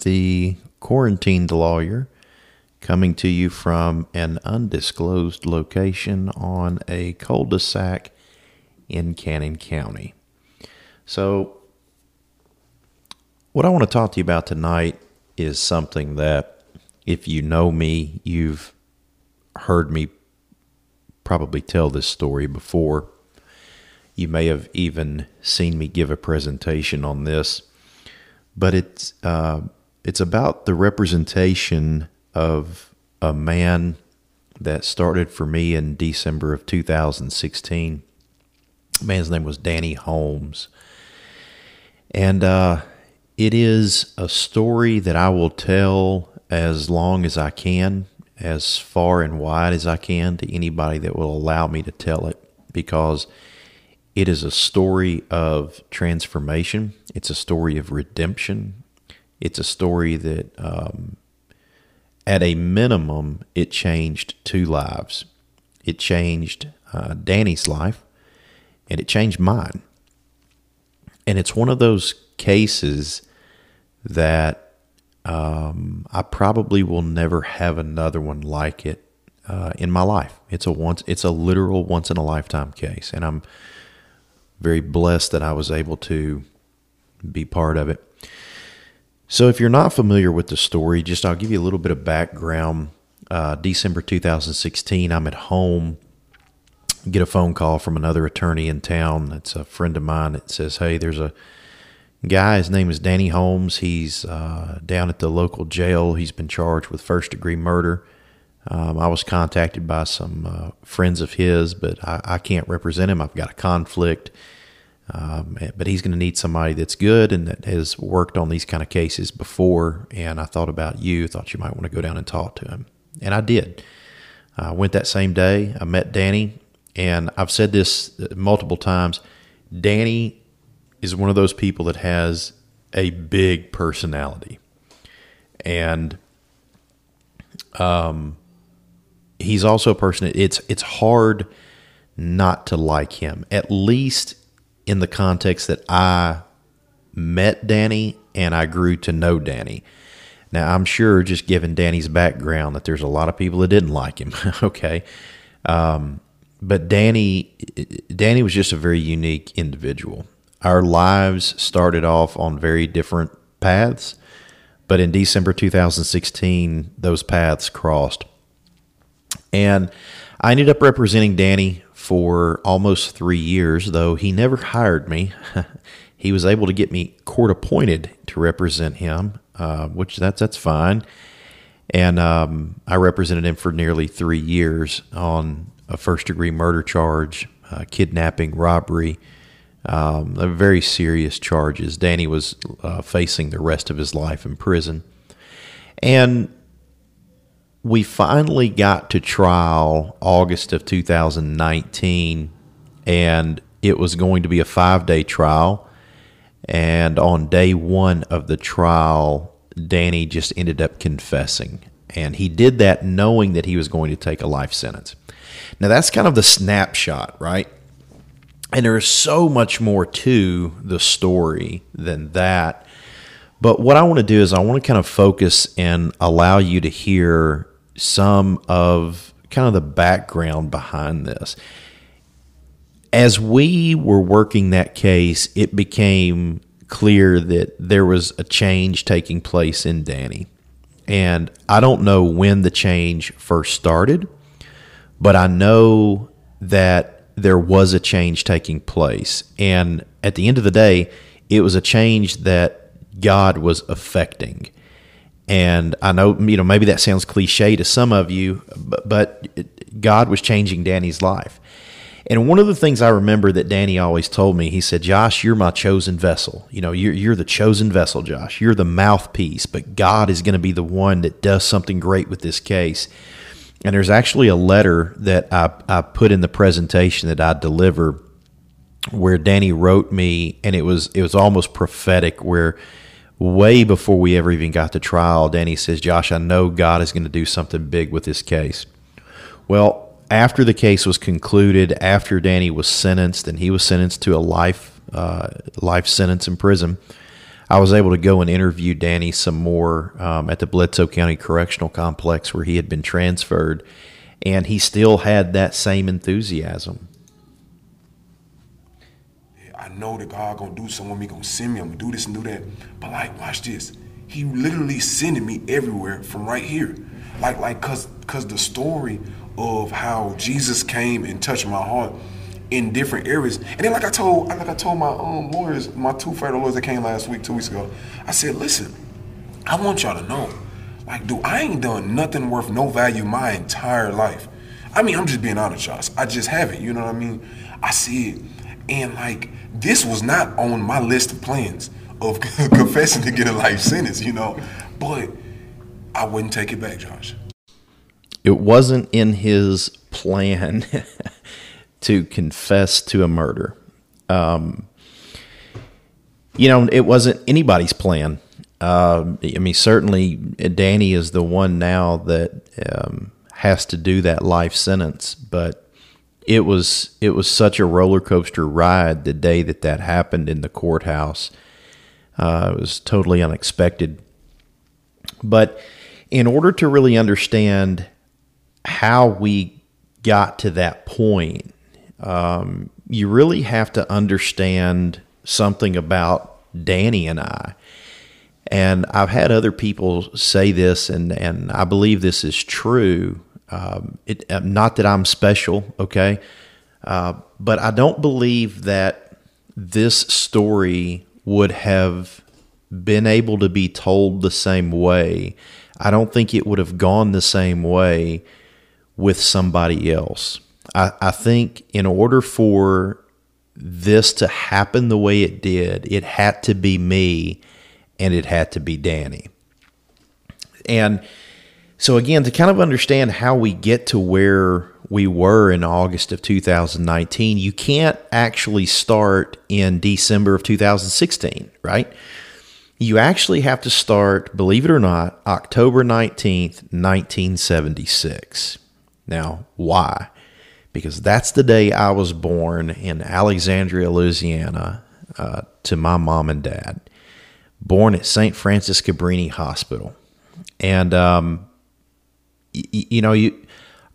The quarantined lawyer coming to you from an undisclosed location on a cul de sac in Cannon County. So, what I want to talk to you about tonight is something that, if you know me, you've heard me probably tell this story before. You may have even seen me give a presentation on this, but it's uh, it's about the representation of a man that started for me in December of 2016. man's name was Danny Holmes, and uh, it is a story that I will tell as long as I can, as far and wide as I can to anybody that will allow me to tell it, because it is a story of transformation. It's a story of redemption. It's a story that, um, at a minimum, it changed two lives. It changed uh, Danny's life, and it changed mine. And it's one of those cases that um, I probably will never have another one like it uh, in my life. It's a once, it's a literal once in a lifetime case, and I'm very blessed that I was able to be part of it. So, if you're not familiar with the story, just I'll give you a little bit of background. Uh, December 2016, I'm at home, get a phone call from another attorney in town. It's a friend of mine that says, Hey, there's a guy. His name is Danny Holmes. He's uh, down at the local jail. He's been charged with first degree murder. Um, I was contacted by some uh, friends of his, but I, I, can't represent him. I've got a conflict. Um, but he's going to need somebody that's good and that has worked on these kind of cases before. And I thought about you, thought you might want to go down and talk to him. And I did. I went that same day. I met Danny. And I've said this multiple times Danny is one of those people that has a big personality. And um, he's also a person it's it's hard not to like him at least in the context that I met Danny and I grew to know Danny. Now I'm sure just given Danny's background that there's a lot of people that didn't like him. okay, um, but Danny Danny was just a very unique individual. Our lives started off on very different paths, but in December 2016, those paths crossed. And I ended up representing Danny for almost three years, though he never hired me. he was able to get me court appointed to represent him, uh, which that's that's fine. And um, I represented him for nearly three years on a first degree murder charge, uh, kidnapping, robbery, um, very serious charges. Danny was uh, facing the rest of his life in prison. And we finally got to trial August of 2019, and it was going to be a five day trial. And on day one of the trial, Danny just ended up confessing. And he did that knowing that he was going to take a life sentence. Now, that's kind of the snapshot, right? And there is so much more to the story than that. But what I want to do is I want to kind of focus and allow you to hear some of kind of the background behind this. As we were working that case, it became clear that there was a change taking place in Danny. And I don't know when the change first started, but I know that there was a change taking place. And at the end of the day, it was a change that God was affecting. And I know, you know, maybe that sounds cliche to some of you, but, but God was changing Danny's life. And one of the things I remember that Danny always told me, he said, Josh, you're my chosen vessel. You know, you're, you're the chosen vessel, Josh. You're the mouthpiece, but God is going to be the one that does something great with this case. And there's actually a letter that I, I put in the presentation that I deliver where Danny wrote me, and it was it was almost prophetic where way before we ever even got to trial, Danny says, Josh, I know God is going to do something big with this case. Well, after the case was concluded, after Danny was sentenced, and he was sentenced to a life uh, life sentence in prison, I was able to go and interview Danny some more um, at the Bledsoe County Correctional Complex where he had been transferred, and he still had that same enthusiasm. I know that God gonna do something. He gonna send me. I'm gonna do this and do that. But like, watch this. He literally sending me everywhere from right here. Like, like, cause, cause the story of how Jesus came and touched my heart in different areas. And then, like I told, like I told my um, lawyers, my two federal lawyers that came last week, two weeks ago, I said, listen, I want y'all to know, like, dude, I ain't done nothing worth no value my entire life. I mean, I'm just being honest, y'all. I just haven't. You know what I mean? I see it, and like, this was not on my list of plans of confessing to get a life sentence. You know, but I wouldn't take it back, Josh. It wasn't in his plan to confess to a murder. Um, you know, it wasn't anybody's plan. Uh, I mean, certainly Danny is the one now that um, has to do that life sentence, but it was it was such a roller coaster ride the day that that happened in the courthouse. Uh, it was totally unexpected, but in order to really understand how we got to that point, um, you really have to understand something about Danny and I. And I've had other people say this, and, and I believe this is true. Um, it, uh, not that I'm special, okay? Uh, but I don't believe that this story would have been able to be told the same way. I don't think it would have gone the same way with somebody else. I, I think in order for this to happen the way it did, it had to be me and it had to be Danny. And so, again, to kind of understand how we get to where we were in August of 2019, you can't actually start in December of 2016, right? You actually have to start, believe it or not, October 19th, 1976. Now, why? Because that's the day I was born in Alexandria, Louisiana, uh, to my mom and dad. Born at St. Francis Cabrini Hospital. And, um, you know, you,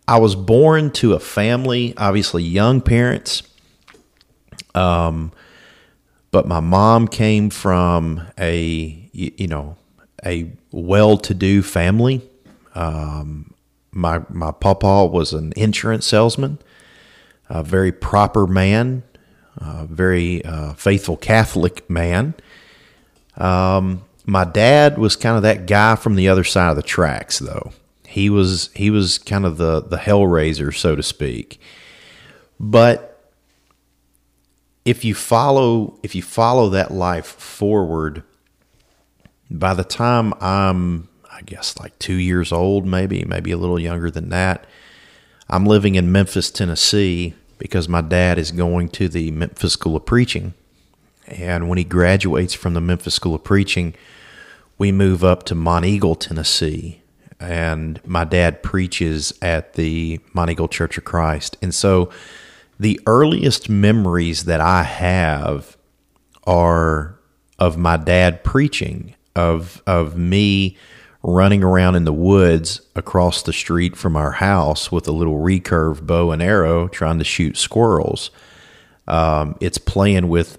I was born to a family, obviously young parents. Um, but my mom came from a, you know, a well-to-do family. Um, my my papa was an insurance salesman, a very proper man, a very uh, faithful Catholic man. Um, my dad was kind of that guy from the other side of the tracks, though. He was he was kind of the the hellraiser, so to speak. But if you follow if you follow that life forward, by the time I'm I guess like two years old, maybe, maybe a little younger than that. I'm living in Memphis, Tennessee, because my dad is going to the Memphis School of Preaching. And when he graduates from the Memphis School of Preaching, we move up to Monteagle, Tennessee. And my dad preaches at the Monteagle Church of Christ. And so the earliest memories that I have are of my dad preaching, of of me running around in the woods across the street from our house with a little recurve bow and arrow trying to shoot squirrels. Um, it's playing with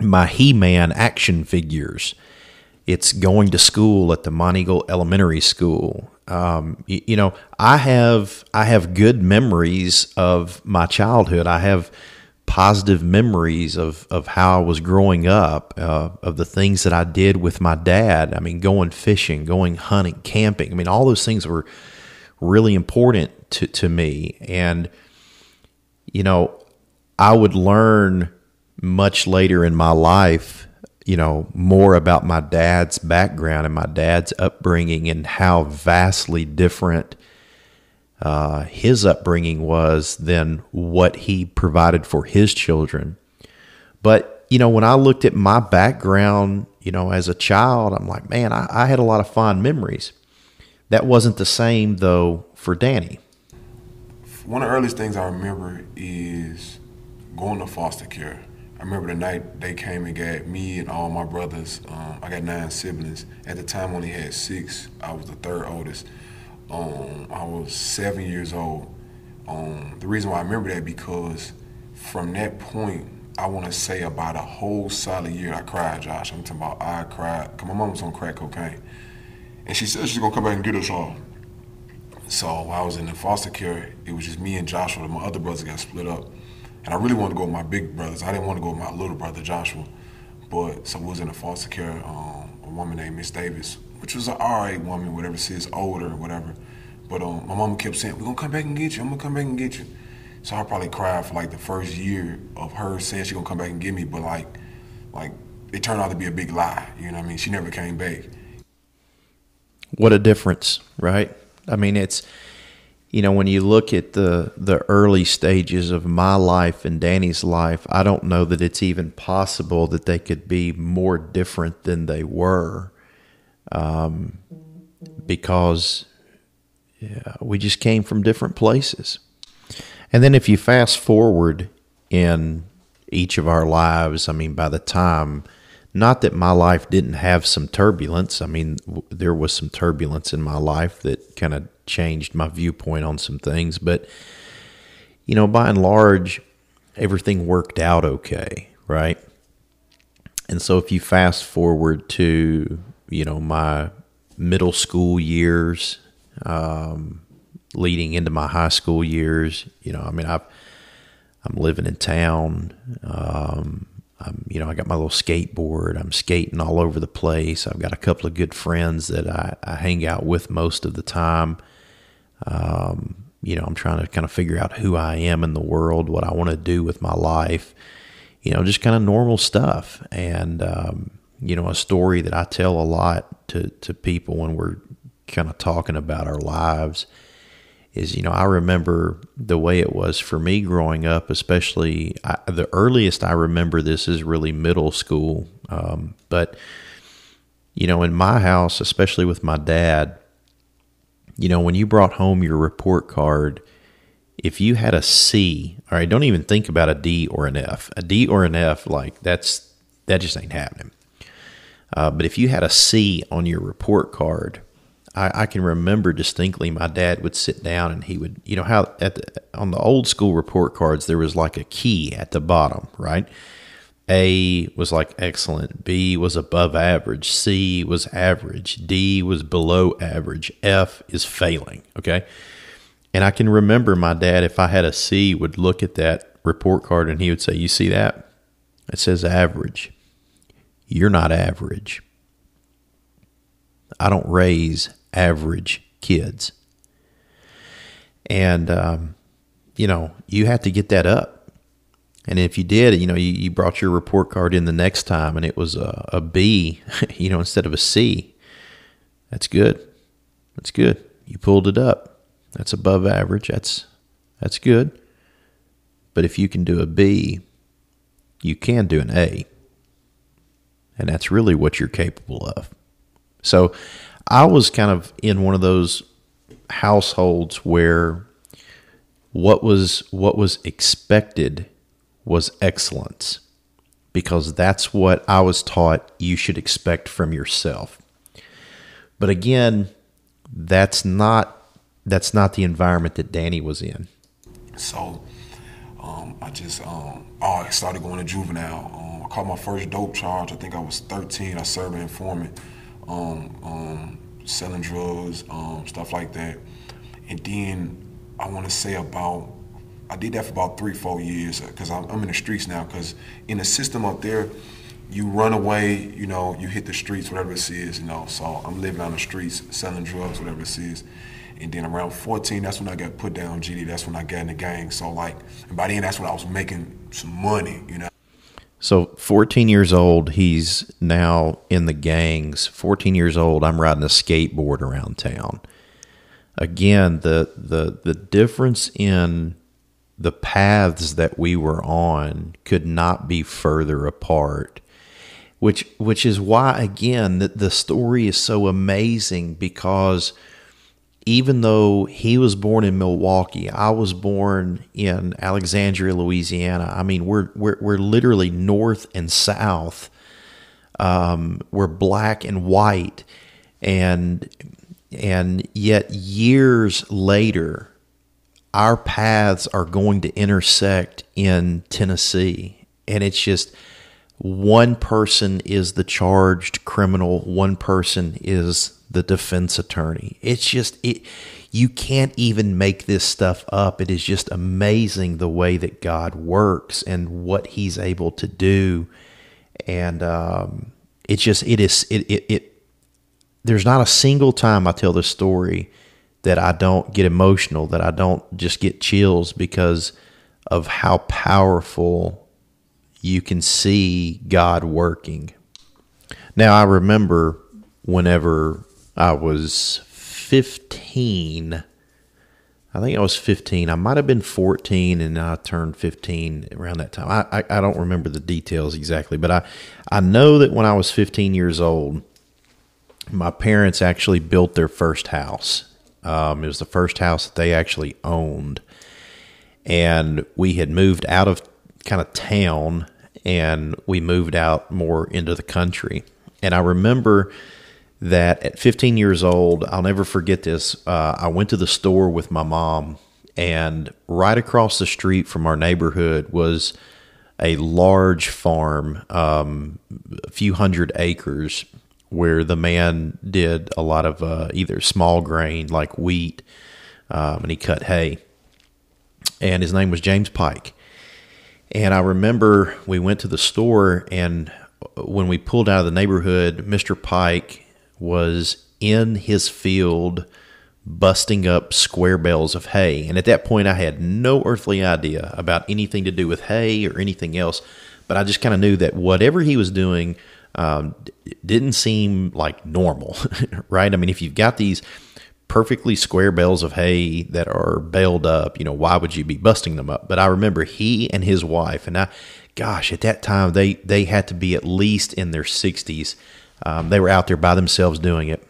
my He Man action figures. It's going to school at the Monteagle Elementary School. Um, you, you know, I have I have good memories of my childhood. I have positive memories of, of how I was growing up, uh, of the things that I did with my dad. I mean, going fishing, going hunting, camping. I mean, all those things were really important to, to me. And, you know, I would learn much later in my life, you know, more about my dad's background and my dad's upbringing and how vastly different uh, his upbringing was than what he provided for his children. But, you know, when I looked at my background, you know, as a child, I'm like, man, I, I had a lot of fond memories. That wasn't the same, though, for Danny. One of the earliest things I remember is going to foster care. I remember the night they came and got me and all my brothers. Um, I got nine siblings. At the time, only had six. I was the third oldest. Um, I was seven years old. Um, the reason why I remember that because from that point, I want to say about a whole solid year, I cried, Josh. I'm talking about I cried. Cause my mom was on crack cocaine, and she said she's gonna come back and get us all. So while I was in the foster care, it was just me and Joshua. My other brothers got split up. And I really wanted to go with my big brothers. I didn't want to go with my little brother, Joshua. But so we was in a foster care, um, a woman named Miss Davis, which was an alright woman, whatever she is, older, whatever. But um, my mom kept saying, we're to come back and get you. I'm to come back and get you. So I probably cried for like the first year of her saying she's going to come back and get me. But like, like it turned out to be a big lie. You know what I mean? She never came back. What a difference, right? I mean, it's you know, when you look at the the early stages of my life and Danny's life, I don't know that it's even possible that they could be more different than they were, um, because yeah, we just came from different places. And then if you fast forward in each of our lives, I mean, by the time, not that my life didn't have some turbulence. I mean, there was some turbulence in my life that kind of changed my viewpoint on some things. But, you know, by and large, everything worked out okay, right? And so if you fast forward to, you know, my middle school years, um, leading into my high school years, you know, I mean, I've, I'm living in town. Um, I'm, you know, I got my little skateboard. I'm skating all over the place. I've got a couple of good friends that I, I hang out with most of the time. Um, you know, I'm trying to kind of figure out who I am in the world, what I want to do with my life, you know, just kind of normal stuff. And, um, you know, a story that I tell a lot to, to people when we're kind of talking about our lives is, you know, I remember the way it was for me growing up, especially I, the earliest I remember this is really middle school. Um, but, you know, in my house, especially with my dad, you know, when you brought home your report card, if you had a C, all right, don't even think about a D or an F. A D or an F, like that's that just ain't happening. Uh, but if you had a C on your report card, I, I, can remember distinctly my dad would sit down and he would, you know, how at the, on the old school report cards there was like a key at the bottom, right? A was like excellent, B was above average, C was average, D was below average, F is failing. Okay. And I can remember my dad, if I had a C, would look at that report card and he would say, You see that? It says average. You're not average. I don't raise average kids. And, um, you know, you have to get that up and if you did, you know, you, you brought your report card in the next time and it was a, a B, you know, instead of a C, that's good. That's good. You pulled it up. That's above average. That's that's good. But if you can do a B, you can do an A. And that's really what you're capable of. So I was kind of in one of those households where what was what was expected was excellence because that's what I was taught you should expect from yourself. But again, that's not that's not the environment that Danny was in. So um, I just um, I started going to juvenile. Um, I caught my first dope charge. I think I was 13. I served an informant, um, um, selling drugs, um, stuff like that. And then I want to say about I did that for about three, four years uh, because I'm, I'm, in the streets now. Because in the system up there, you run away, you know, you hit the streets, whatever it is, you know. So I'm living on the streets, selling drugs, whatever it is. And then around 14, that's when I got put down GD. That's when I got in the gang. So like, and by then, that's when I was making some money, you know. So 14 years old, he's now in the gangs. 14 years old, I'm riding a skateboard around town. Again, the the the difference in the paths that we were on could not be further apart which which is why again that the story is so amazing because even though he was born in Milwaukee, I was born in Alexandria, Louisiana. I mean, we're we're we're literally north and south. Um, we're black and white, and and yet years later, our paths are going to intersect in Tennessee, and it's just one person is the charged criminal, one person is the defense attorney. It's just it you can't even make this stuff up. It is just amazing the way that God works and what he's able to do. And um, it's just it is it, it it there's not a single time I tell this story that I don't get emotional, that I don't just get chills because of how powerful you can see God working. Now I remember whenever I was 15. I think I was 15. I might have been 14 and I turned 15 around that time. I, I, I, don't remember the details exactly, but I, I know that when I was 15 years old, my parents actually built their first house. Um, it was the first house that they actually owned. And we had moved out of kind of town and we moved out more into the country. And I remember that at 15 years old, I'll never forget this. Uh, I went to the store with my mom, and right across the street from our neighborhood was a large farm, um, a few hundred acres, where the man did a lot of uh, either small grain like wheat, um, and he cut hay. And his name was James Pike. And I remember we went to the store, and when we pulled out of the neighborhood, Mr. Pike was in his field busting up square bales of hay. And at that point, I had no earthly idea about anything to do with hay or anything else. But I just kind of knew that whatever he was doing um, didn't seem like normal, right? I mean, if you've got these perfectly square bales of hay that are baled up, you know, why would you be busting them up? But I remember he and his wife, and I, gosh, at that time they they had to be at least in their sixties. Um, they were out there by themselves doing it.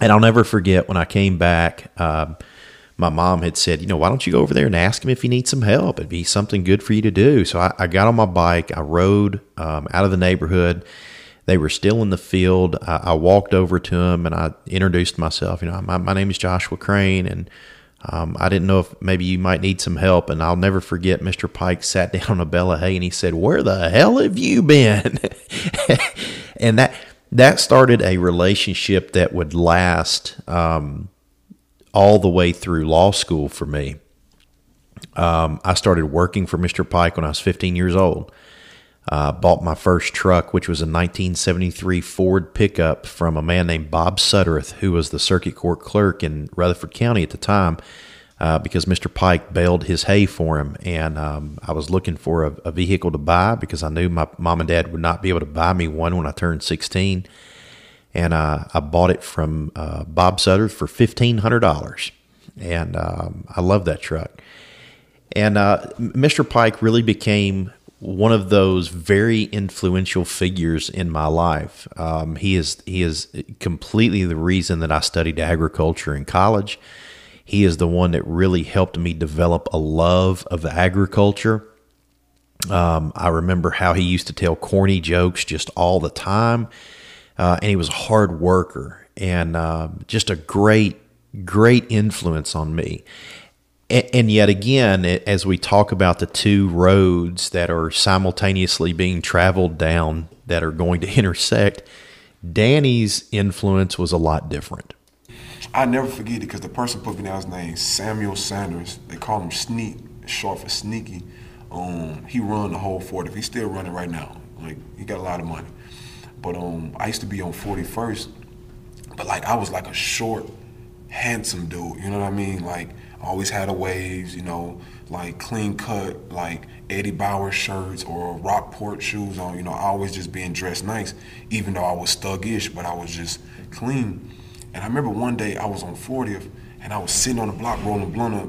And I'll never forget when I came back, um, my mom had said, you know, why don't you go over there and ask him if he needs some help? It'd be something good for you to do. So I, I got on my bike, I rode um, out of the neighborhood. They were still in the field. I, I, walked over to him and I introduced myself. You know, my, my name is Joshua Crain, and um, I didn't know if maybe you might need some help. And I'll never forget Mr. Pike sat down on a of hay and he said, Where the hell have you been? and that that started a relationship that would last um, all the way through law school for me. Um, I started working for Mr. Pike when I was 15 years old. Uh, bought my first truck, which was a 1973 Ford pickup from a man named Bob Suttereth, who was the circuit court clerk in Rutherford County at the time uh, because Mr. Pike baled his hay for him. And um, I was looking for a, a, vehicle to buy because I knew my mom and dad would not be able to buy me one when I turned 16. And uh, I bought it from uh, Bob Sutter for $1,500. And um, I love that truck. And Mr. Uh, Pike really became one of those very influential figures in my life. Um, he is he is completely the reason that I studied agriculture in college. He is the one that really helped me develop a love of agriculture. Um, I remember how he used to tell corny jokes just all the time. Uh, and he was a hard worker and uh, just a great, great influence on me. And, yet again, as we talk about the two roads that are simultaneously being traveled down that are going to intersect, Danny's influence was a lot different. I never forget it because the person put me down his name Samuel Sanders. They call him Sneak, short for Sneaky. Um, he run the whole 40. He's still running right now. Like he got a lot of money. But um, I used to be on 41st, but like I was like a short, handsome dude. You know what I mean? Like always had a waves. You know, like clean cut, like Eddie Bauer shirts or Rockport shoes on. You know, always just being dressed nice, even though I was thuggish, but I was just clean. And I remember one day I was on 40th and I was sitting on the block rolling blunt up,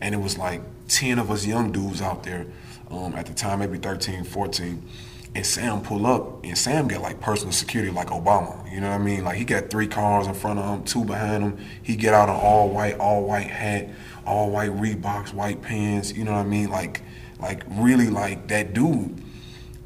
and it was like 10 of us young dudes out there um, at the time, maybe 13, 14. And Sam pull up, and Sam got like personal security like Obama. You know what I mean? Like he got three cars in front of him, two behind him. He get out an all white, all white hat, all white Reeboks, white pants. You know what I mean? Like, like really like that dude.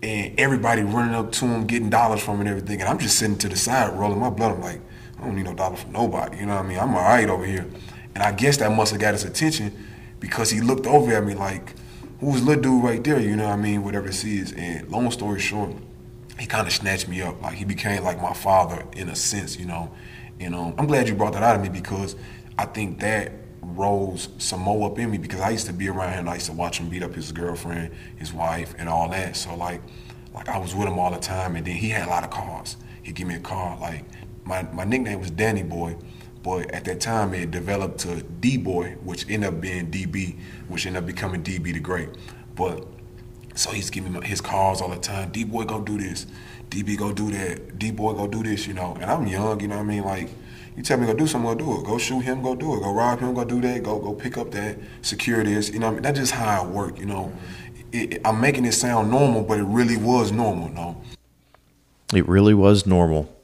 And everybody running up to him, getting dollars from him and everything. And I'm just sitting to the side, rolling my blood. I'm like, I don't need no dollars from nobody. You know what I mean? I'm all right over here. And I guess that must have got his attention because he looked over at me like, who's little dude right there? You know what I mean? Whatever this is. And long story short, he kind of snatched me up. Like he became like my father in a sense, you know. And um, I'm glad you brought that out of me because I think that rose some more up in me because I used to be around him. I used to watch him beat up his girlfriend, his wife, and all that. So like, like I was with him all the time. And then he had a lot of cars. He'd give me a car. Like my my nickname was Danny Boy. But at that time, it developed to D Boy, which ended up being DB, which ended up becoming DB the Great. But so he's giving me his calls all the time. D Boy, go do this. DB, go do that. D Boy, go do this. You know, and I'm young. You know what I mean? Like, you tell me go do something, go do it. Go shoot him, go do it. Go rob him, go do that. Go go pick up that, secure this. You know, what I mean? that's just how I work. You know, it, it, I'm making it sound normal, but it really was normal. No, it really was normal,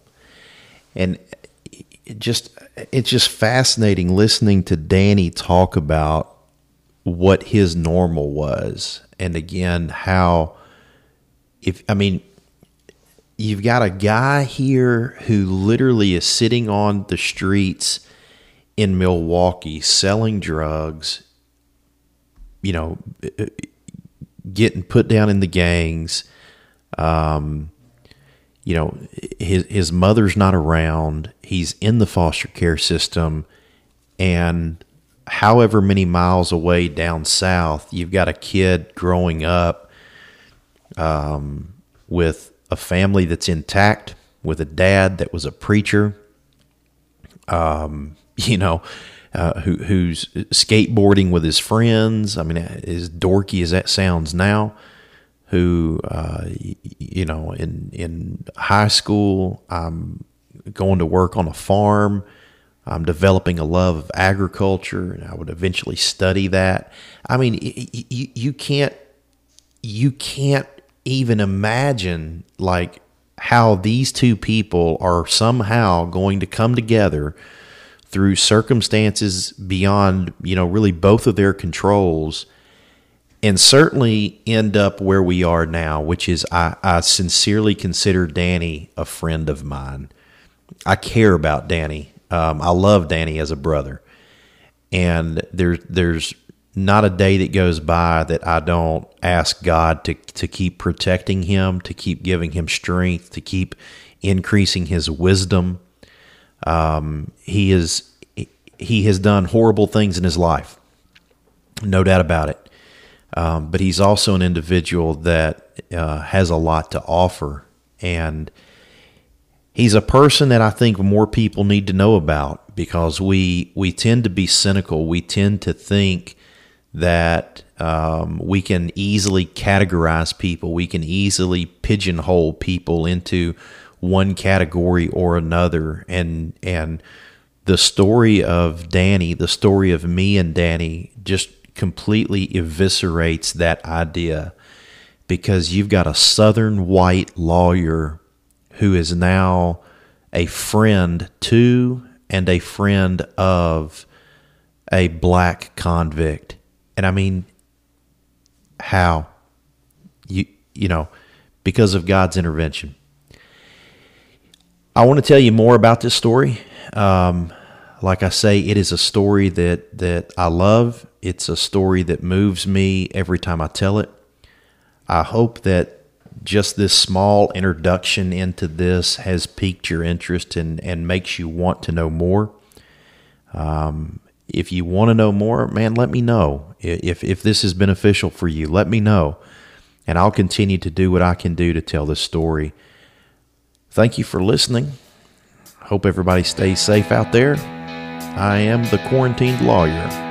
and it just it's just fascinating listening to Danny talk about what his normal was and again how if I mean you've got a guy here who literally is sitting on the streets in Milwaukee selling drugs you know getting put down in the gangs um, you know, his his mother's not around. He's in the foster care system, and however many miles away down south, you've got a kid growing up um, with a family that's intact, with a dad that was a preacher. Um, you know, uh, who, who's skateboarding with his friends. I mean, as dorky as that sounds now, who, uh, you know, in in high school, I'm going to work on a farm. I'm developing a love of agriculture, and I would eventually study that. I mean, you, you can't you can't even imagine like how these two people are somehow going to come together through circumstances beyond you know really both of their controls and certainly end up where we are now, which is I, I sincerely consider Danny a friend of mine. I care about Danny. Um, I love Danny as a brother, and there's there's not a day that goes by that I don't ask God to to keep protecting him, to keep giving him strength, to keep increasing his wisdom. Um, he is he has done horrible things in his life, no doubt about it. Um, but he's also an individual that uh, has a lot to offer. And he's a person that I think more people need to know about because we, we tend to be cynical. We tend to think that um, we can easily categorize people, we can easily pigeonhole people into one category or another. And, and, the story of Danny, the story of me and Danny, just completely eviscerates that idea because you've got a southern white lawyer who is now a friend to and a friend of a black convict. And I mean, how? You, you know, because of God's intervention. I want to tell you more about this story. Um, like I say, it is a story that, that I love. It's a story that moves me every time I tell it. I hope that just this small introduction into this has piqued your interest and, and makes you want to know more. Um, if you want to know more, man, let me know. If, if this is beneficial for you, let me know. And I'll continue to do what I can do to tell this story. Thank you for listening. Hope everybody stays safe out there. I am the quarantined lawyer.